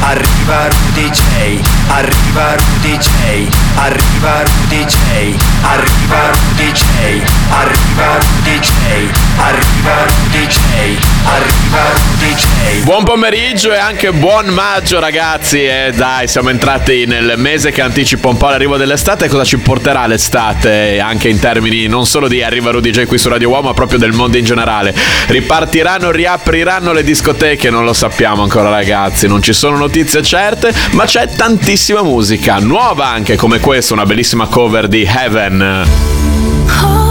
Arriva Rudy J. Arriva Rudy J. Arriva Rudy J. Arriva Rudy J. Arriva Rudy J. Arriva Rudy J. Arriva Rudy J. Buon pomeriggio e anche buon maggio ragazzi e dai siamo entrati nel mese che anticipa un po' l'arrivo dell'estate cosa ci porterà l'estate anche in termini non solo di Arriva Rudy J qui su Radio Uomo ma proprio del mondo in generale ripartiranno riapriranno le discoteche non lo sappiamo ancora ragazzi non ci sono notizie certe ma c'è tantissima musica nuova anche come questa una bellissima cover di Heaven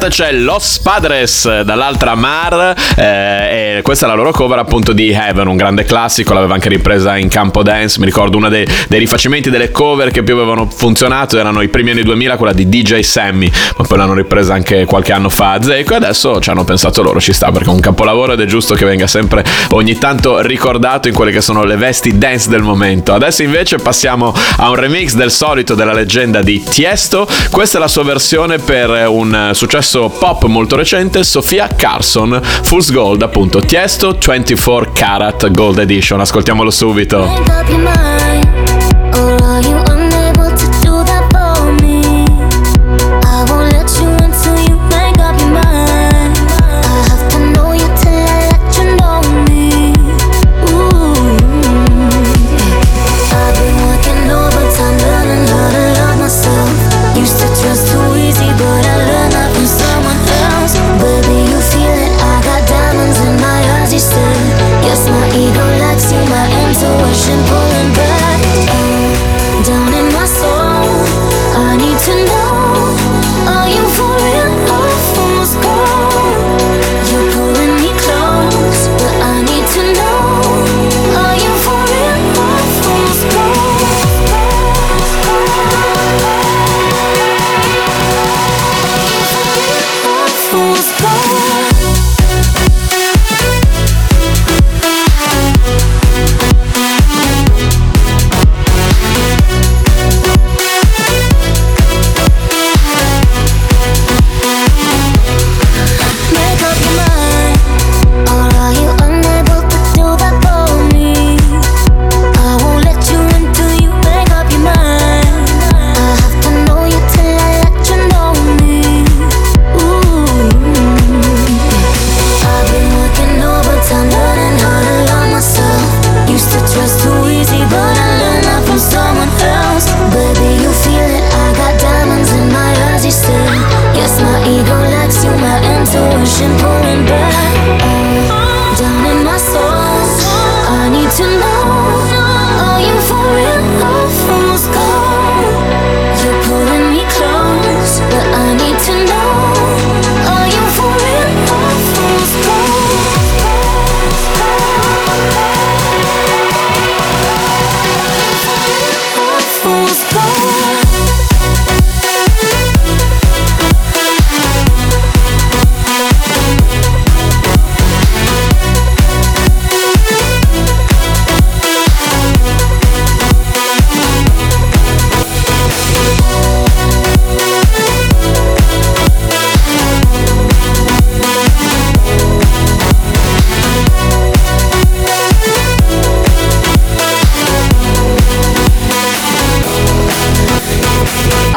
parte c'è Los Padres, dall'altra Mar, eh, e questa è la loro cover appunto di Heaven, un grande classico, l'aveva anche ripresa in campo dance, mi ricordo uno dei, dei rifacimenti delle cover che più avevano funzionato erano i primi anni 2000, quella di DJ Sammy, ma poi l'hanno ripresa anche qualche anno fa a Zeco e adesso ci hanno pensato loro, ci sta perché è un capolavoro ed è giusto che venga sempre ogni tanto ricordato in quelle che sono le vesti dance del momento. Adesso invece passiamo a un remix del solito della leggenda di Tiesto, questa è la sua versione per un eh, successo pop molto recente, Sofia Carson, Fool's Gold appunto, Tiesto 24 Karat Gold Edition, ascoltiamolo subito.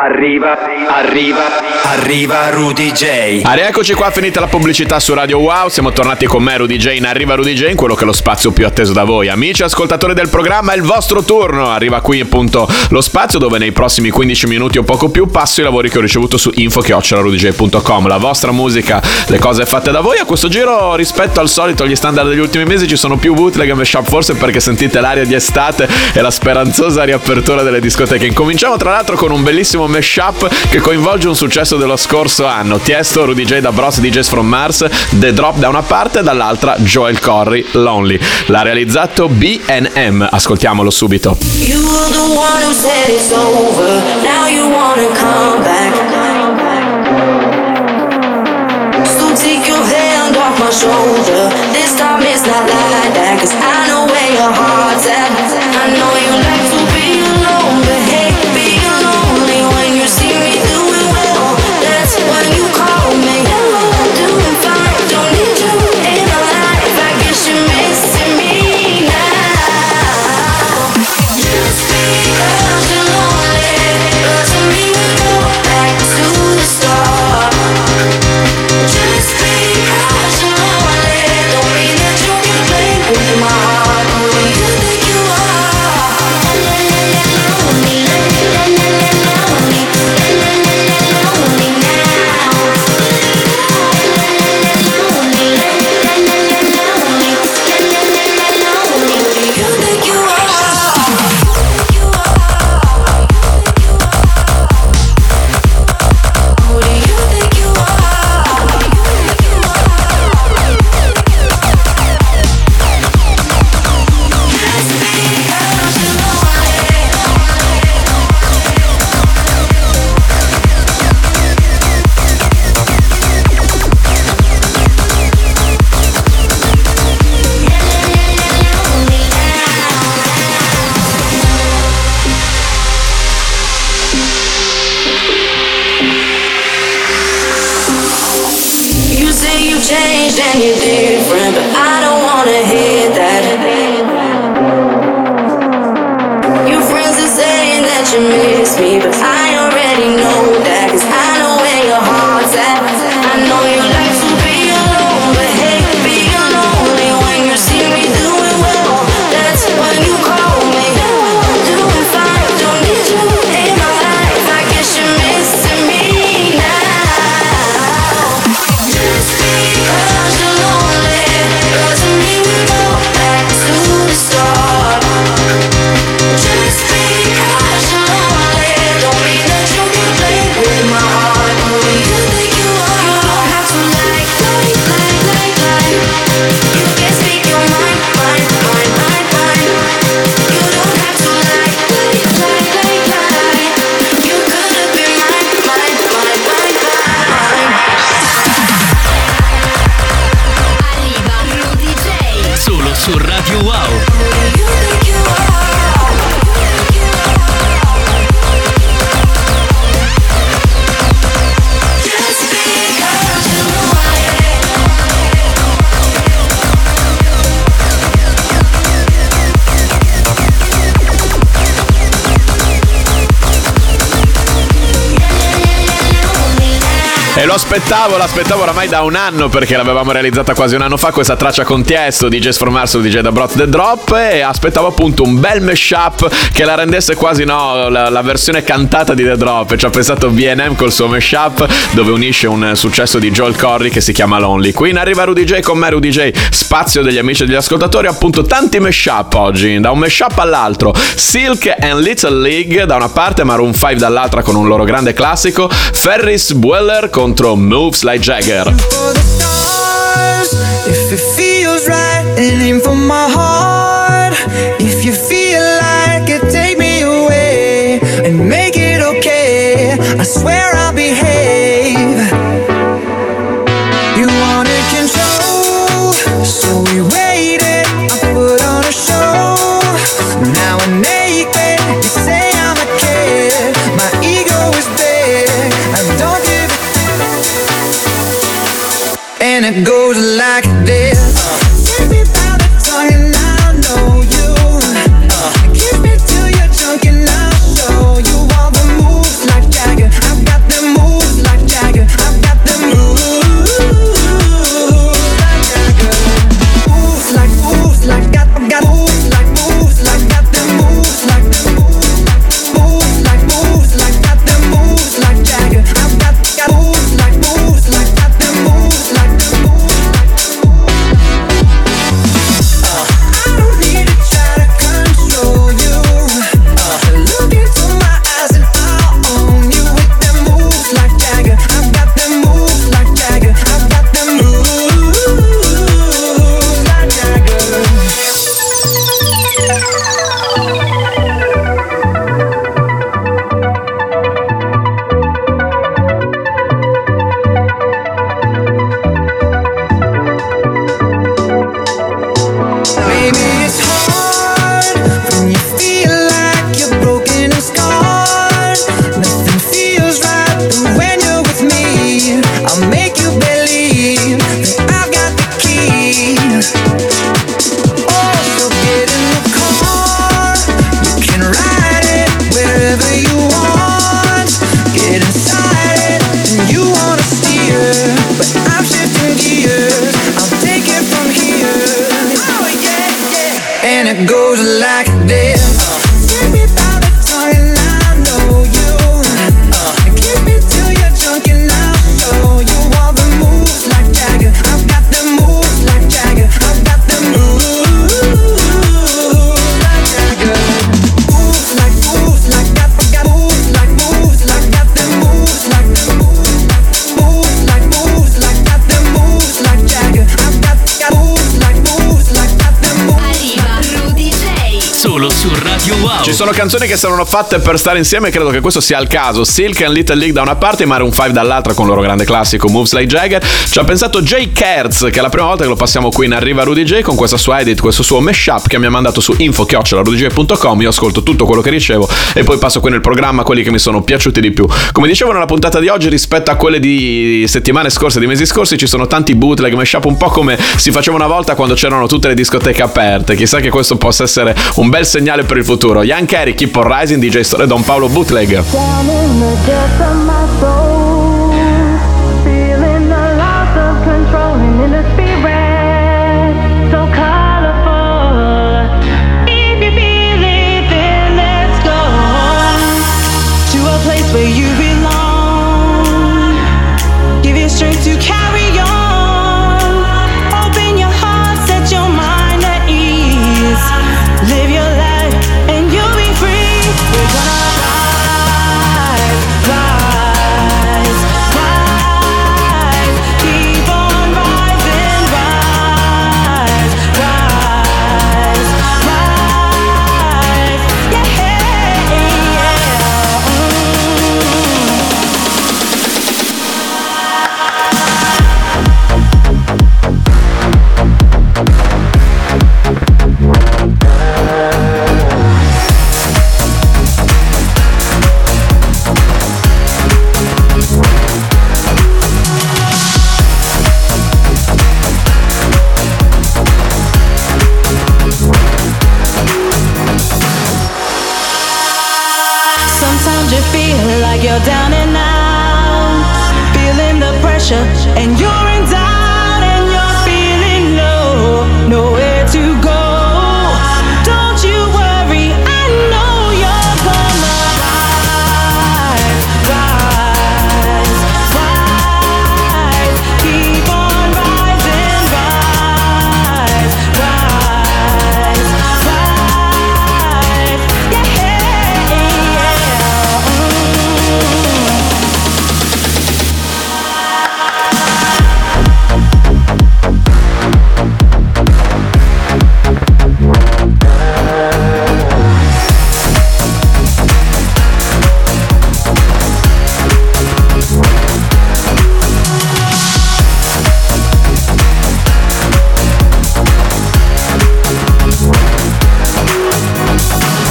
Arriva, arriva, arriva Rudy J. Ah, rieccoci qua, finita la pubblicità su Radio Wow. Siamo tornati con me, Rudy J, in Arriva Rudy J, in quello che è lo spazio più atteso da voi. Amici ascoltatori del programma, è il vostro turno. Arriva qui appunto lo spazio dove nei prossimi 15 minuti o poco più passo i lavori che ho ricevuto su info.rudyj.com. La vostra musica, le cose fatte da voi. A questo giro, rispetto al solito, agli standard degli ultimi mesi, ci sono più bootleg e mashup, forse perché sentite l'aria di estate e la speranzosa riapertura delle discoteche. Incominciamo tra l'altro con un bellissimo mashup che coinvolge un successo dello scorso anno. Tiesto, Rudy J da Bros, DJs from Mars, The Drop da una parte e dall'altra Joel Corry, Lonely. L'ha realizzato BNM. Ascoltiamolo subito. You were the one who said it's over. Now you wanna come back. Shoulder. This time it's not like that. Cause I know where your heart's at. Lo aspettavo, l'aspettavo oramai da un anno perché l'avevamo realizzata quasi un anno fa questa traccia con Tiesto di Jazz from DJ da Brot The Drop e aspettavo appunto un bel mashup che la rendesse quasi no, la, la versione cantata di The Drop ci ha pensato BNM col suo mashup dove unisce un successo di Joel Corry che si chiama Lonely. Qui in arriva Rudy J con me Rudy J, spazio degli amici e degli ascoltatori, appunto tanti mashup oggi, da un mashup all'altro. Silk and Little League da una parte, Maroon 5 dall'altra con un loro grande classico, Ferris Bueller contro Moves Like Jagger. Sono canzoni che saranno fatte per stare insieme credo che questo sia il caso. Silk and Little League da una parte Maroon 5 dall'altra con il loro grande classico Moves Like Jagger. Ci ha pensato Jay Kerz, che è la prima volta che lo passiamo qui in Arriva Rudy J con questa sua edit, questo suo mashup che mi ha mandato su info-rudyj.com. Io ascolto tutto quello che ricevo e poi passo qui nel programma quelli che mi sono piaciuti di più. Come dicevo nella puntata di oggi, rispetto a quelle di settimane scorse, di mesi scorsi, ci sono tanti bootleg, mashup, un po' come si faceva una volta quando c'erano tutte le discoteche aperte. Chissà che questo possa essere un bel segnale per il futuro. Young Carey, Keep on Rising, DJ Store Don Paolo Bootleg.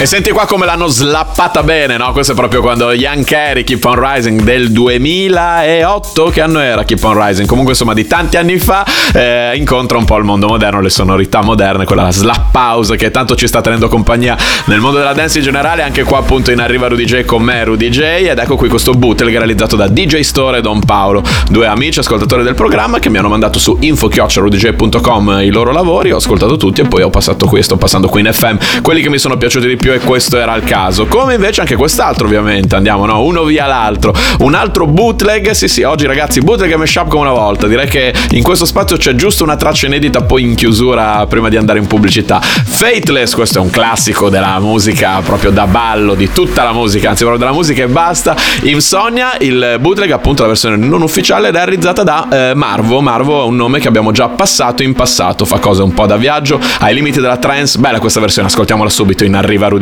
E senti qua come l'hanno slappata bene, no? Questo è proprio quando Young Carey, Keep on Rising del 2008, che anno era Keep on Rising? Comunque insomma di tanti anni fa eh, incontra un po' il mondo moderno, le sonorità moderne, quella slap house che tanto ci sta tenendo compagnia nel mondo della dance in generale, anche qua appunto in arriva Rudy J con me, Rudy J, ed ecco qui questo bootleg realizzato da DJ Store e Don Paolo, due amici ascoltatori del programma che mi hanno mandato su info-rudyj.com i loro lavori, ho ascoltato tutti e poi ho passato qui, sto passando qui in FM, quelli che mi sono piaciuti di più e questo era il caso. Come invece anche quest'altro, ovviamente. Andiamo, no? Uno via l'altro. Un altro bootleg. Sì, sì, oggi ragazzi, bootleg e mashup come una volta. Direi che in questo spazio c'è giusto una traccia inedita poi in chiusura prima di andare in pubblicità. Faithless, questo è un classico della musica proprio da ballo, di tutta la musica, anzi proprio della musica e basta. Insomnia, il bootleg appunto la versione non ufficiale realizzata da eh, Marvo. Marvo è un nome che abbiamo già passato in passato, fa cose un po' da viaggio, ai limiti della trance. Bella questa versione, ascoltiamola subito in Arriva Rudy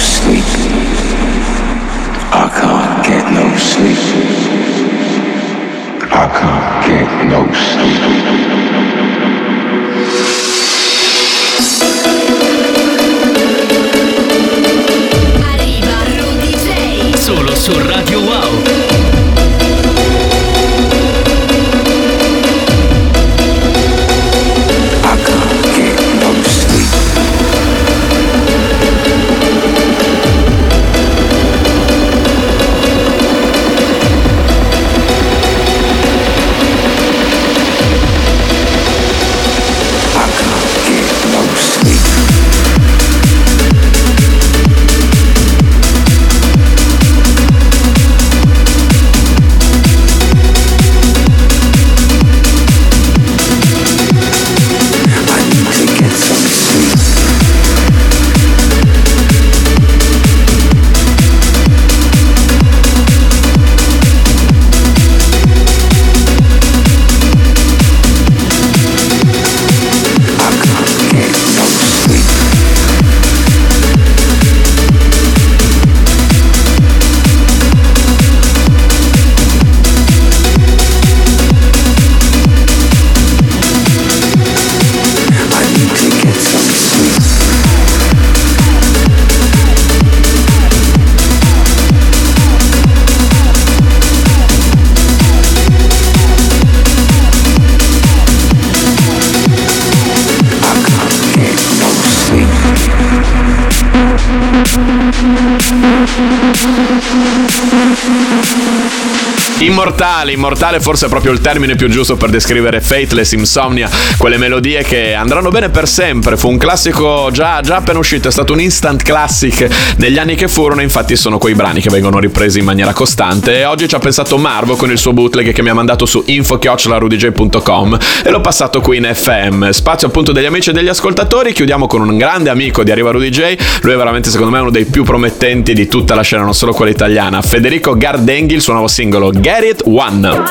sleep. I can't get no sleep. I can't get no sleep. Arriva Rudy J. Solo su Radio Wow. Immortale, immortale forse è proprio il termine più giusto per descrivere Fateless Insomnia, quelle melodie che andranno bene per sempre. Fu un classico già, già appena uscito, è stato un instant classic negli anni che furono, infatti sono quei brani che vengono ripresi in maniera costante. E oggi ci ha pensato Marvo con il suo bootleg che mi ha mandato su info-rudj.com e l'ho passato qui in FM. Spazio appunto degli amici e degli ascoltatori, chiudiamo con un grande amico di Arriva Rudy J, lui è veramente secondo me uno dei più promettenti di tutta la scena, non solo quella italiana. Federico Gardenghi, il suo nuovo singolo Get It One.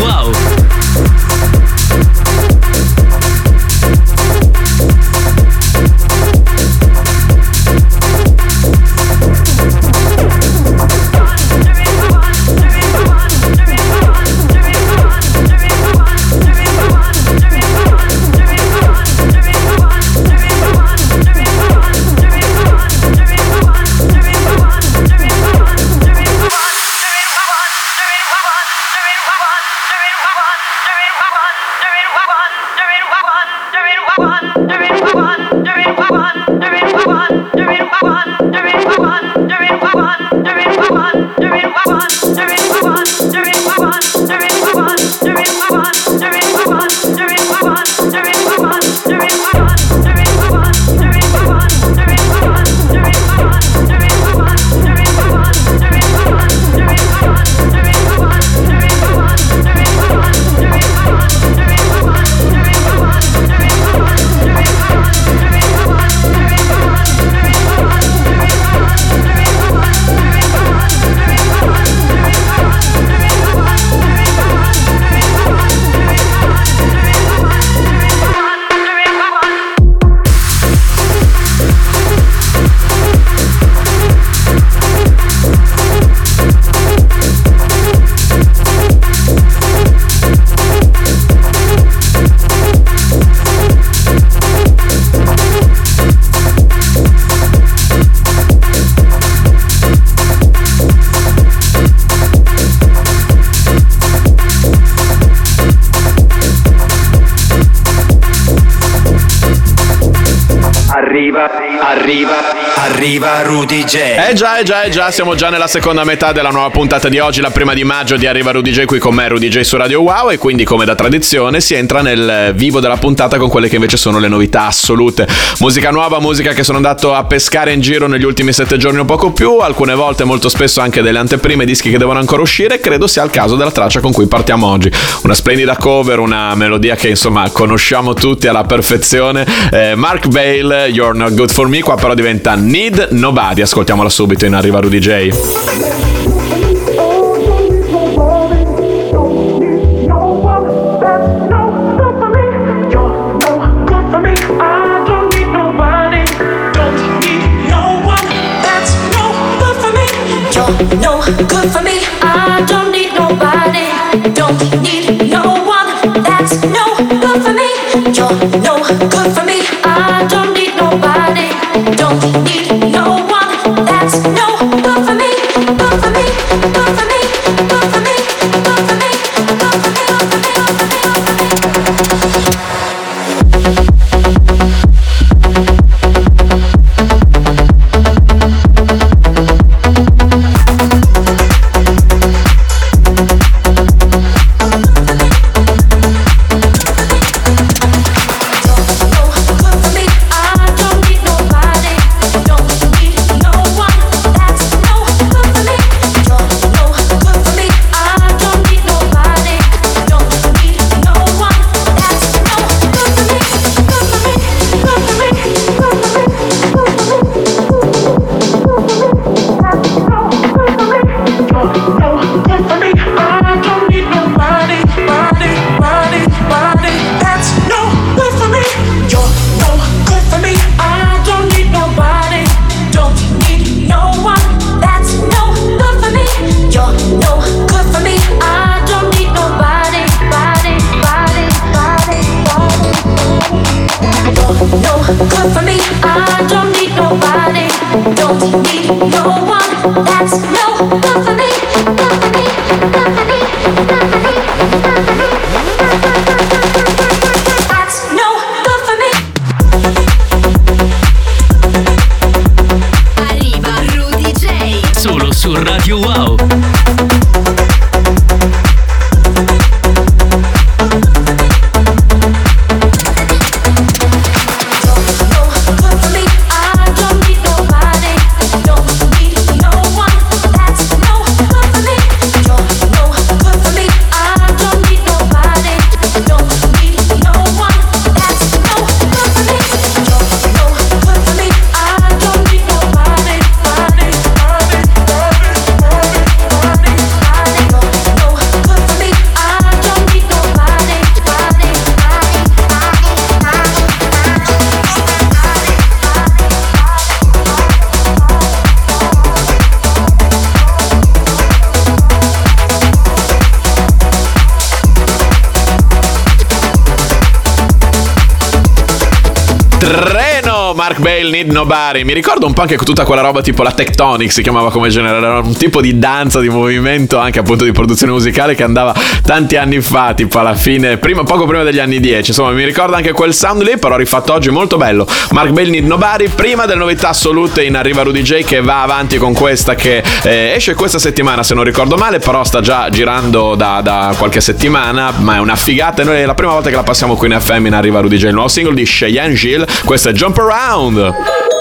Wow. Arriva, arriva, Rudy J. Eh già, eh già, eh già, siamo già nella seconda metà della nuova puntata di oggi, la prima di maggio di Arriva Rudy J qui con me, Rudy J su Radio Wow e quindi come da tradizione si entra nel vivo della puntata con quelle che invece sono le novità assolute. Musica nuova, musica che sono andato a pescare in giro negli ultimi sette giorni o poco più, alcune volte molto spesso anche delle anteprime, dischi che devono ancora uscire, credo sia il caso della traccia con cui partiamo oggi. Una splendida cover, una melodia che insomma conosciamo tutti alla perfezione. Eh, Mark Bale, You're Not Good For Me, qua però diventa Need Nobody, ascoltiamola subito in Arriva Rudy J. No good for me. I don't need nobody. Don't need you out. They'll Need Nobody. Mi ricordo un po' anche tutta quella roba tipo la Tectonic si chiamava come genere, era un tipo di danza, di movimento, anche appunto di produzione musicale che andava tanti anni fa, tipo alla fine, prima, poco prima degli anni 10. Insomma, mi ricordo anche quel sound lì, però rifatto oggi molto bello. Mark Bell Need Nobody, prima delle novità assolute in arriva Rudy J che va avanti con questa che eh, esce questa settimana se non ricordo male, però sta già girando da, da qualche settimana, ma è una figata e noi è la prima volta che la passiamo qui in FM in arriva Rudy J, il nuovo singolo di Cheyenne Gill, questo è Jump Around. up.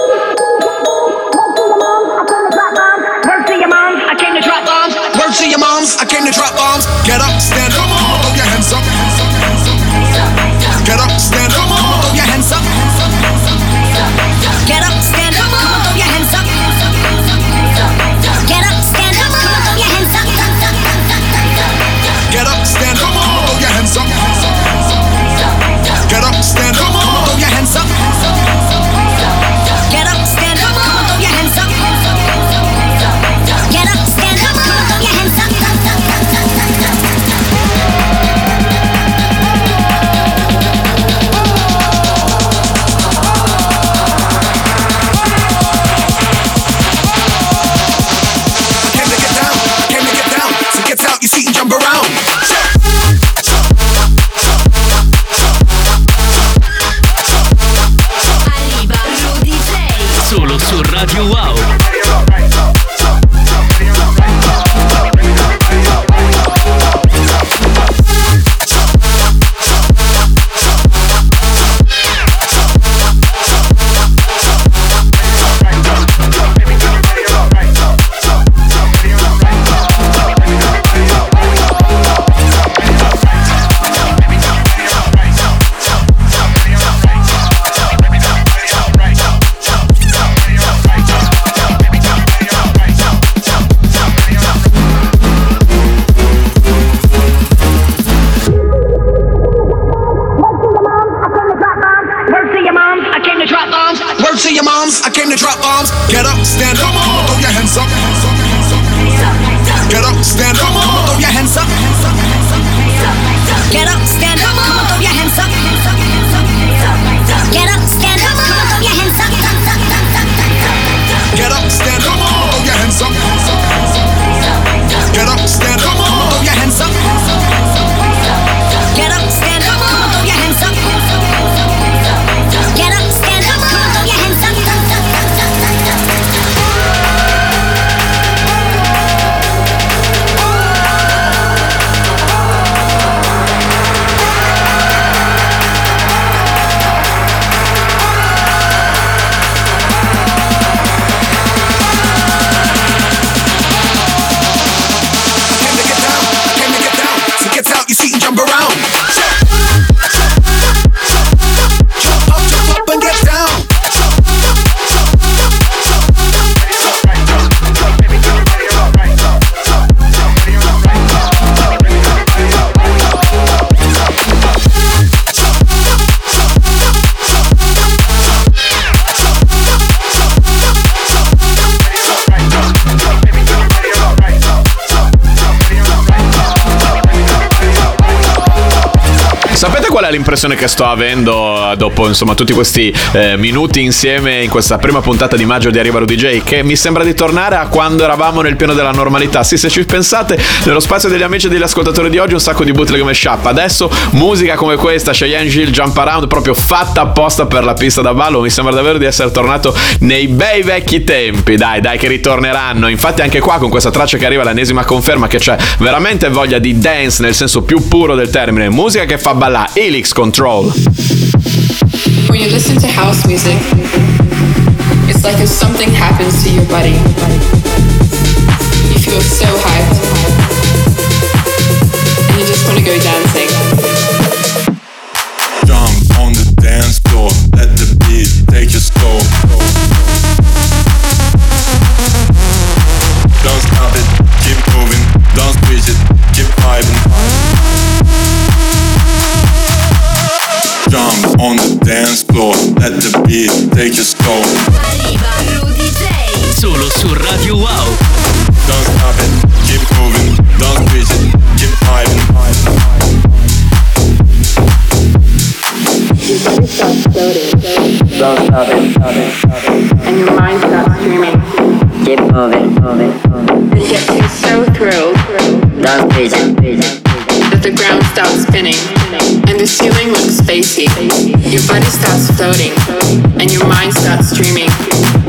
Qual è l'impressione che sto avendo eh, dopo insomma tutti questi eh, minuti insieme in questa prima puntata di maggio di Arriva Rudy J? Che mi sembra di tornare a quando eravamo nel pieno della normalità. Sì, se ci pensate, nello spazio degli amici e degli ascoltatori di oggi un sacco di bootleg come. Adesso musica come questa, Cheyenne Gill Jump Around, proprio fatta apposta per la pista da ballo. Mi sembra davvero di essere tornato nei bei vecchi tempi. Dai, dai, che ritorneranno. Infatti anche qua con questa traccia che arriva l'ennesima conferma che c'è veramente voglia di dance nel senso più puro del termine. Musica che fa ballare. Helix Control. When you listen to house music, it's like if something happens to your body. You feel so hyped. And you just want to go dancing. Dance floor, let the beat take you slow. Arriva Rudy J. Solo su Radio Wow. Don't stop it, keep moving, don't squeeze it, keep vibing. And your mind starts dreaming. Keep moving, moving, moving. And gets you so thrilled Don't squeeze it, squeeze it. That the ground stops spinning. And the ceiling looks spacey. Your body starts floating. And your mind starts dreaming.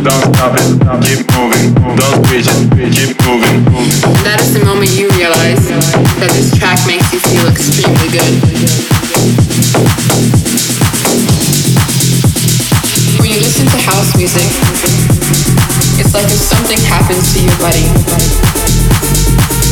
Don't stop it, keep moving, don't squeeze it, keep moving. That is the moment you realize that this track makes you feel extremely good. When you listen to house music, it's like if something happens to your body.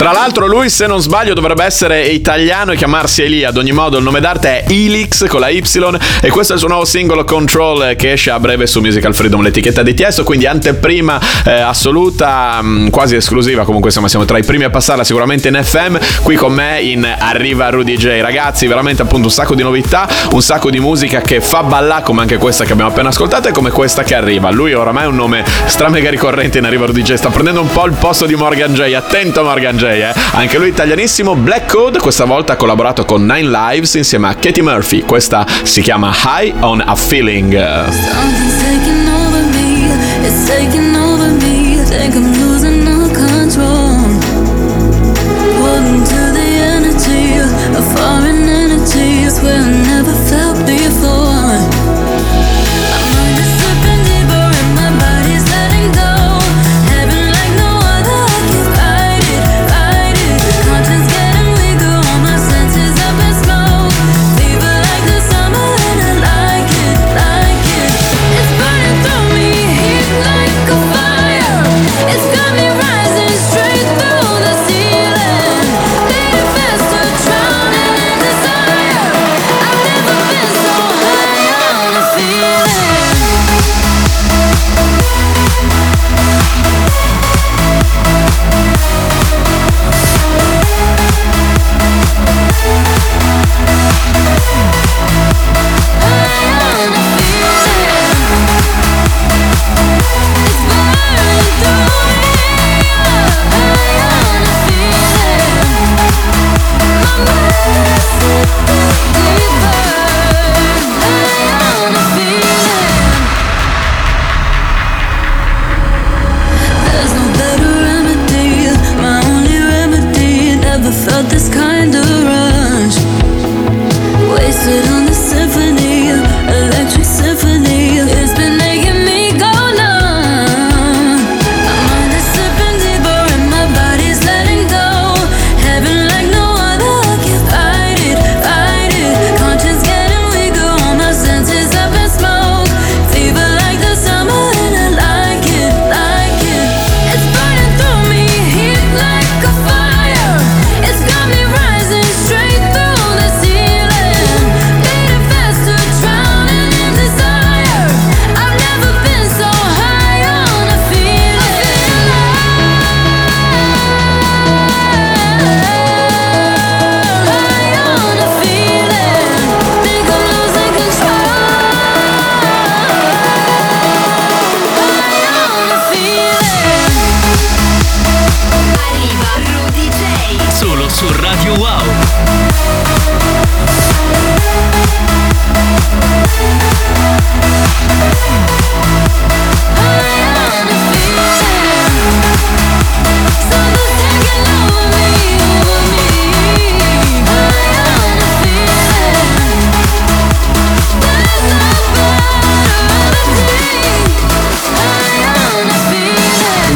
Tra l'altro lui se non sbaglio dovrebbe essere italiano e chiamarsi Elia, ad ogni modo il nome d'arte è Elix con la Y e questo è il suo nuovo singolo Control che esce a breve su Musical Freedom, l'etichetta di Tiesto, quindi anteprima eh, assoluta, mh, quasi esclusiva, comunque insomma siamo tra i primi a passarla sicuramente in FM, qui con me in Arriva Rudy J. Ragazzi, veramente appunto un sacco di novità, un sacco di musica che fa ballare come anche questa che abbiamo appena ascoltato e come questa che arriva. Lui oramai è un nome stramega ricorrente in Arriva Rudy J, sta prendendo un po' il posto di Morgan J, attento Morgan J, eh. Anche lui italianissimo, Black Code, questa volta ha collaborato con Nine Lives insieme a Katie Murphy. Questa si chiama High on a Feeling. Foreign energy. It's where I never felt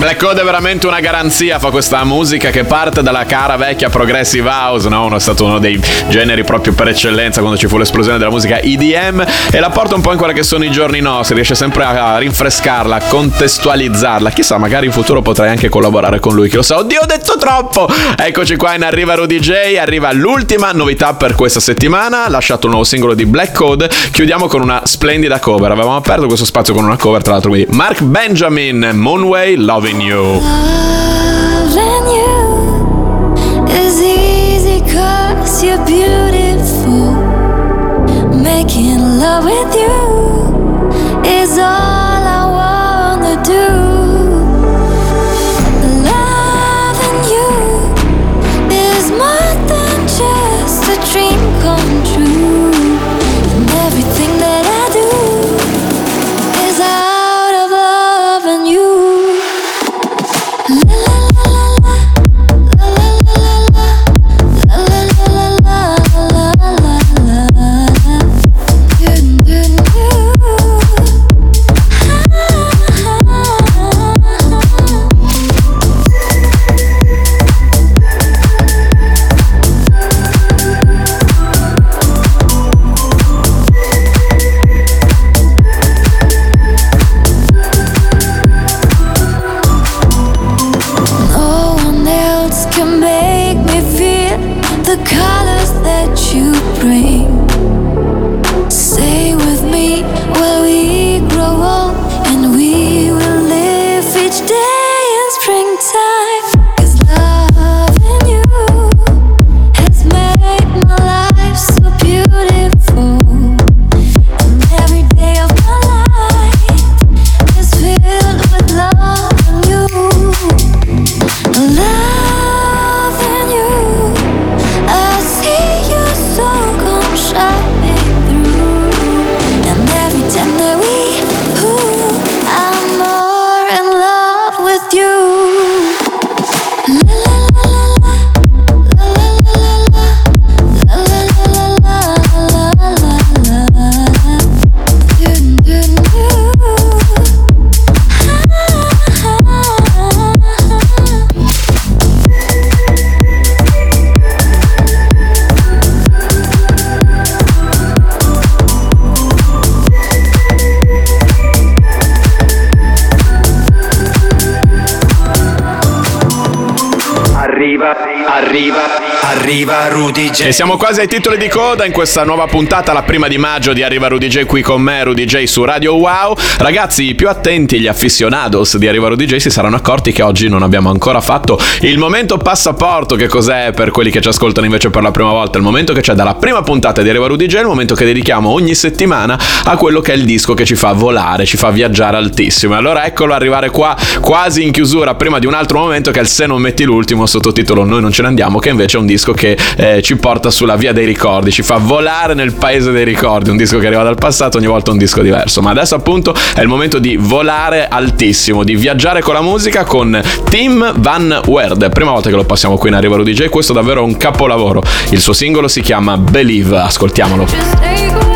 Black Code è veramente una garanzia, fa questa musica che parte dalla cara vecchia progressive house, no? Uno è stato uno dei generi proprio per eccellenza quando ci fu l'esplosione della musica EDM e la porta un po' in quelli che sono i giorni nostri, riesce sempre a rinfrescarla, a contestualizzarla. Chissà, magari in futuro potrai anche collaborare con lui, chi lo sa. Oddio, ho detto troppo! Eccoci qua in Arriva Rudy J, arriva l'ultima novità per questa settimana, lasciato un nuovo singolo di Black Code. Chiudiamo con una splendida cover. Avevamo aperto questo spazio con una cover, tra l'altro, quindi Mark Benjamin, Moonway, Loving You. Loving you is easy cause you're beautiful. Making love with you is all I wanna do. Arriva Rudy J. E siamo quasi ai titoli di coda in questa nuova puntata, la prima di maggio di Arriva Rudy J qui con me, Rudy J su Radio Wow. Ragazzi, i più attenti, gli aficionados di Arriva Rudy J si saranno accorti che oggi non abbiamo ancora fatto il momento passaporto. Che cos'è per quelli che ci ascoltano invece per la prima volta? Il momento che c'è dalla prima puntata di Arriva Rudy J, il momento che dedichiamo ogni settimana a quello che è il disco che ci fa volare, ci fa viaggiare altissimo. Allora eccolo arrivare qua, quasi in chiusura, prima di un altro momento che è il Se non metti l'ultimo sottotitolo Noi non ce ne andiamo, che invece è un disco che eh, ci porta sulla via dei ricordi, ci fa volare nel paese dei ricordi, un disco che arriva dal passato, ogni volta un disco diverso. Ma adesso appunto è il momento di volare altissimo, di viaggiare con la musica con Tim Van Werd. Prima volta che lo passiamo qui in Arriva Rudy J, questo è davvero un capolavoro. Il suo singolo si chiama Believe, ascoltiamolo.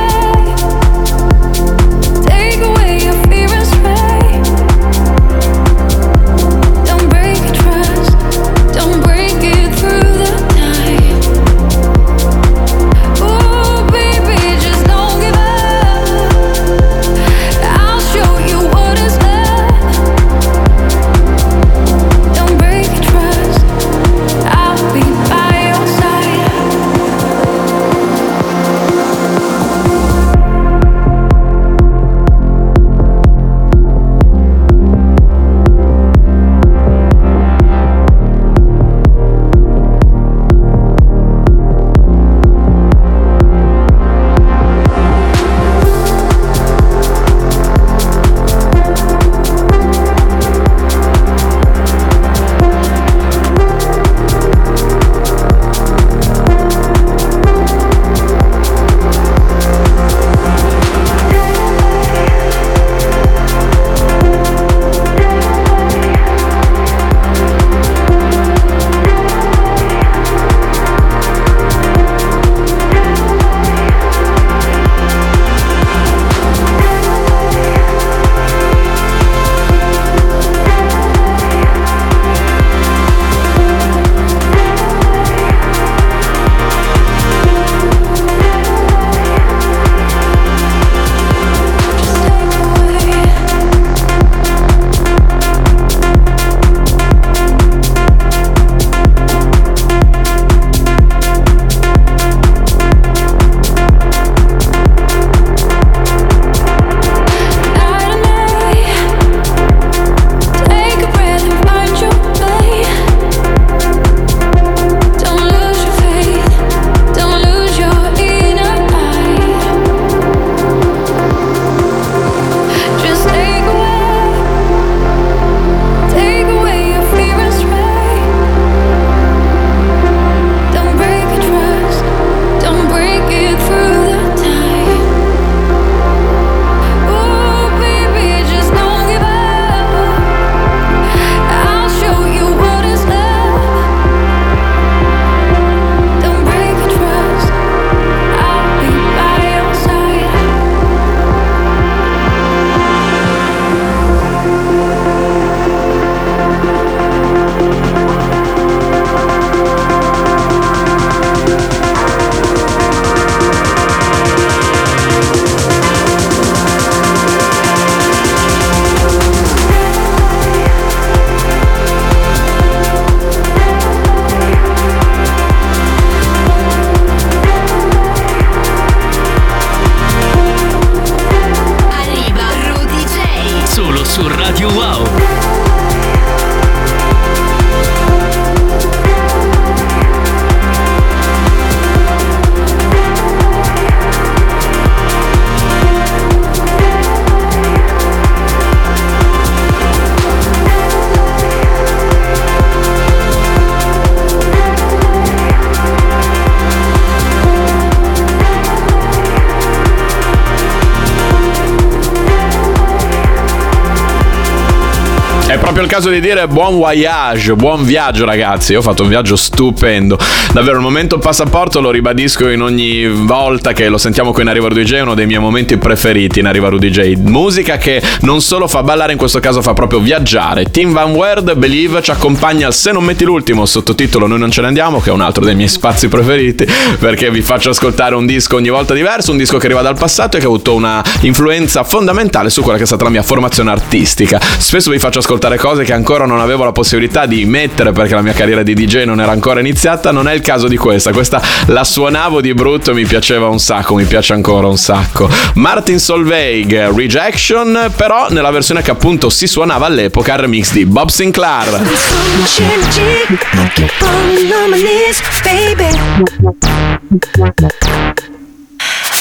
Proprio il caso di dire buon voyage, buon viaggio ragazzi. Io ho fatto un viaggio stupendo. Davvero il momento passaporto lo ribadisco in ogni volta che lo sentiamo qui in Arriva Rudy J, è uno dei miei momenti preferiti in Arriva Rudy J. Musica che non solo fa ballare, in questo caso fa proprio viaggiare. Team Van Word, Believe ci accompagna Se non metti l'ultimo, sottotitolo Noi non ce ne andiamo, che è un altro dei miei spazi preferiti, perché vi faccio ascoltare un disco ogni volta diverso, un disco che arriva dal passato e che ha avuto una influenza fondamentale su quella che è stata la mia formazione artistica. Spesso vi faccio ascoltare cose che ancora non avevo la possibilità di mettere perché la mia carriera di DJ non era ancora iniziata, non è il caso di questa. Questa la suonavo di brutto e mi piaceva un sacco, mi piace ancora un sacco. Martin Solveig, Rejection, però nella versione che appunto si suonava all'epoca, il remix di Bob Sinclair.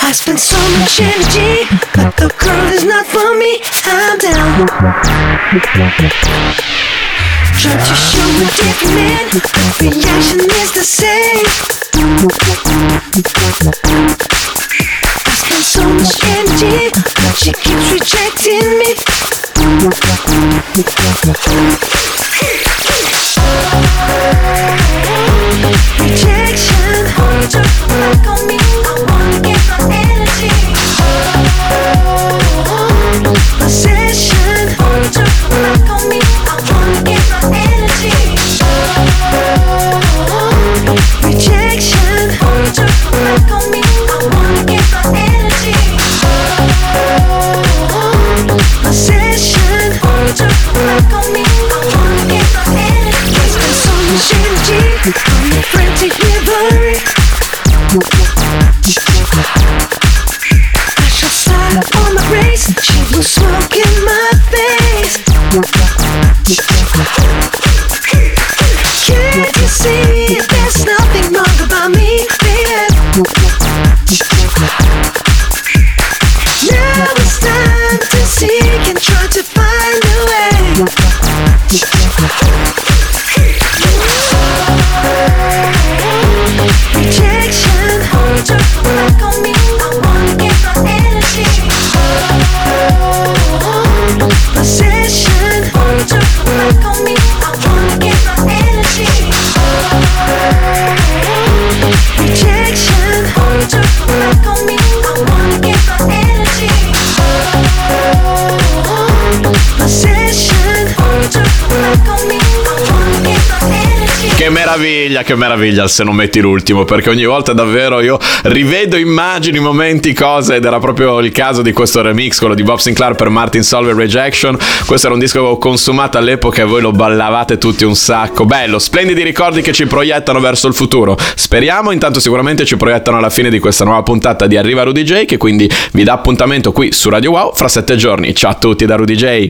I spend so much energy, but the girl is not for me. I'm down. Try to show a different man, reaction is the same. I spend so much energy, but she keeps rejecting me. Rejection, hold your back on me. I wanna get my energy. Mix. Meraviglia, che meraviglia se non metti l'ultimo, perché ogni volta davvero io rivedo immagini, momenti, cose ed era proprio il caso di questo remix, quello di Bob Sinclair per Martin Solveig Rejection. Questo era un disco consumato all'epoca e voi lo ballavate tutti un sacco. Bello, splendidi ricordi che ci proiettano verso il futuro. Speriamo, intanto sicuramente ci proiettano alla fine di questa nuova puntata di Arriva Rudy J, che quindi vi dà appuntamento qui su Radio Wow fra sette giorni. Ciao a tutti da Rudy J.